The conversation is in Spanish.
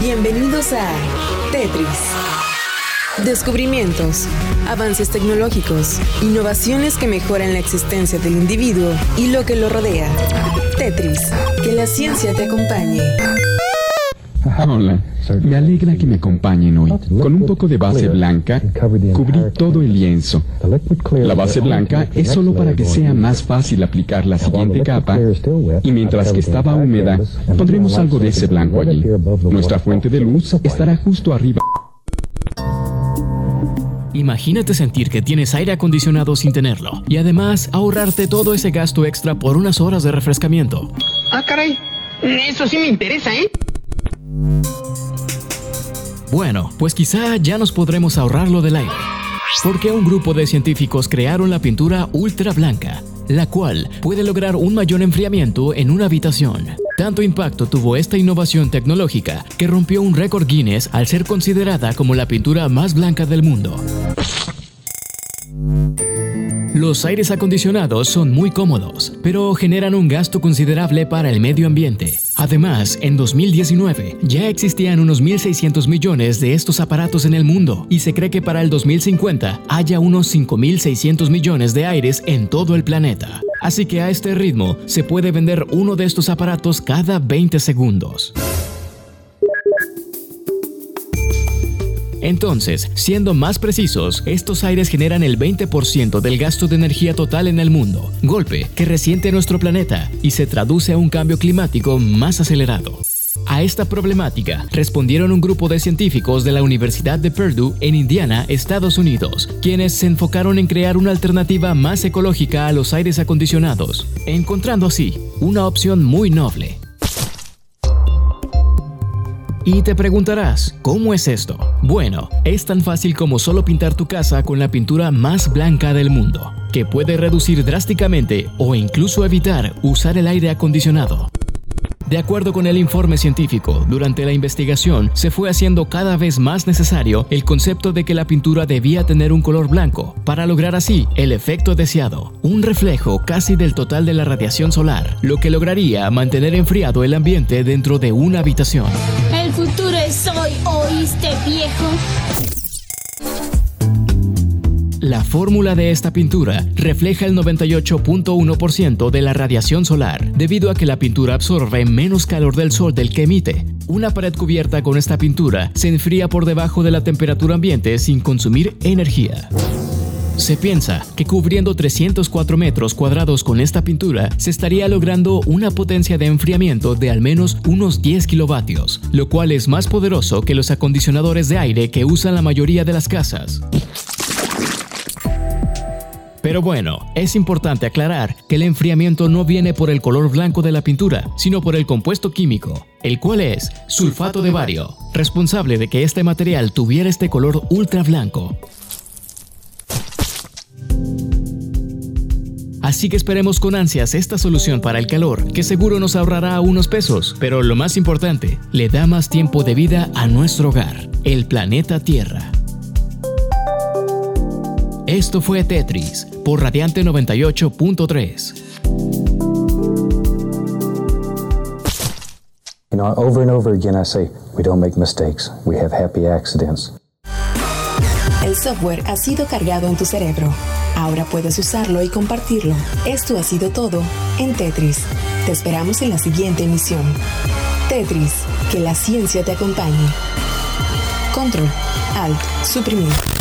Bienvenidos a Tetris. Descubrimientos, avances tecnológicos, innovaciones que mejoran la existencia del individuo y lo que lo rodea. Tetris, que la ciencia te acompañe. Hola, me alegra que me acompañen hoy. Con un poco de base blanca, cubrí todo el lienzo. La base blanca es solo para que sea más fácil aplicar la siguiente capa y mientras que estaba húmeda, pondremos algo de ese blanco allí. Nuestra fuente de luz estará justo arriba. Imagínate sentir que tienes aire acondicionado sin tenerlo y además ahorrarte todo ese gasto extra por unas horas de refrescamiento. Ah, caray. Eso sí me interesa, ¿eh? Bueno, pues quizá ya nos podremos ahorrar lo del aire. Porque un grupo de científicos crearon la pintura ultra blanca, la cual puede lograr un mayor enfriamiento en una habitación. Tanto impacto tuvo esta innovación tecnológica que rompió un récord Guinness al ser considerada como la pintura más blanca del mundo. Los aires acondicionados son muy cómodos, pero generan un gasto considerable para el medio ambiente. Además, en 2019 ya existían unos 1.600 millones de estos aparatos en el mundo y se cree que para el 2050 haya unos 5.600 millones de aires en todo el planeta. Así que a este ritmo se puede vender uno de estos aparatos cada 20 segundos. Entonces, siendo más precisos, estos aires generan el 20% del gasto de energía total en el mundo, golpe que resiente nuestro planeta y se traduce a un cambio climático más acelerado. A esta problemática respondieron un grupo de científicos de la Universidad de Purdue en Indiana, Estados Unidos, quienes se enfocaron en crear una alternativa más ecológica a los aires acondicionados, encontrando así una opción muy noble, y te preguntarás, ¿cómo es esto? Bueno, es tan fácil como solo pintar tu casa con la pintura más blanca del mundo, que puede reducir drásticamente o incluso evitar usar el aire acondicionado. De acuerdo con el informe científico, durante la investigación se fue haciendo cada vez más necesario el concepto de que la pintura debía tener un color blanco, para lograr así el efecto deseado, un reflejo casi del total de la radiación solar, lo que lograría mantener enfriado el ambiente dentro de una habitación. El futuro es hoy, ¿oíste viejo? La fórmula de esta pintura refleja el 98.1% de la radiación solar, debido a que la pintura absorbe menos calor del sol del que emite. Una pared cubierta con esta pintura se enfría por debajo de la temperatura ambiente sin consumir energía. Se piensa que cubriendo 304 metros cuadrados con esta pintura se estaría logrando una potencia de enfriamiento de al menos unos 10 kilovatios, lo cual es más poderoso que los acondicionadores de aire que usan la mayoría de las casas. Pero bueno, es importante aclarar que el enfriamiento no viene por el color blanco de la pintura, sino por el compuesto químico, el cual es sulfato de bario, responsable de que este material tuviera este color ultra blanco. Así que esperemos con ansias esta solución para el calor, que seguro nos ahorrará unos pesos, pero lo más importante, le da más tiempo de vida a nuestro hogar, el planeta Tierra. Esto fue Tetris por Radiante 98.3. You know, over and over again I say, we don't make mistakes, we have happy accidents. El software ha sido cargado en tu cerebro. Ahora puedes usarlo y compartirlo. Esto ha sido todo en Tetris. Te esperamos en la siguiente emisión. Tetris, que la ciencia te acompañe. Control, Alt, suprimir.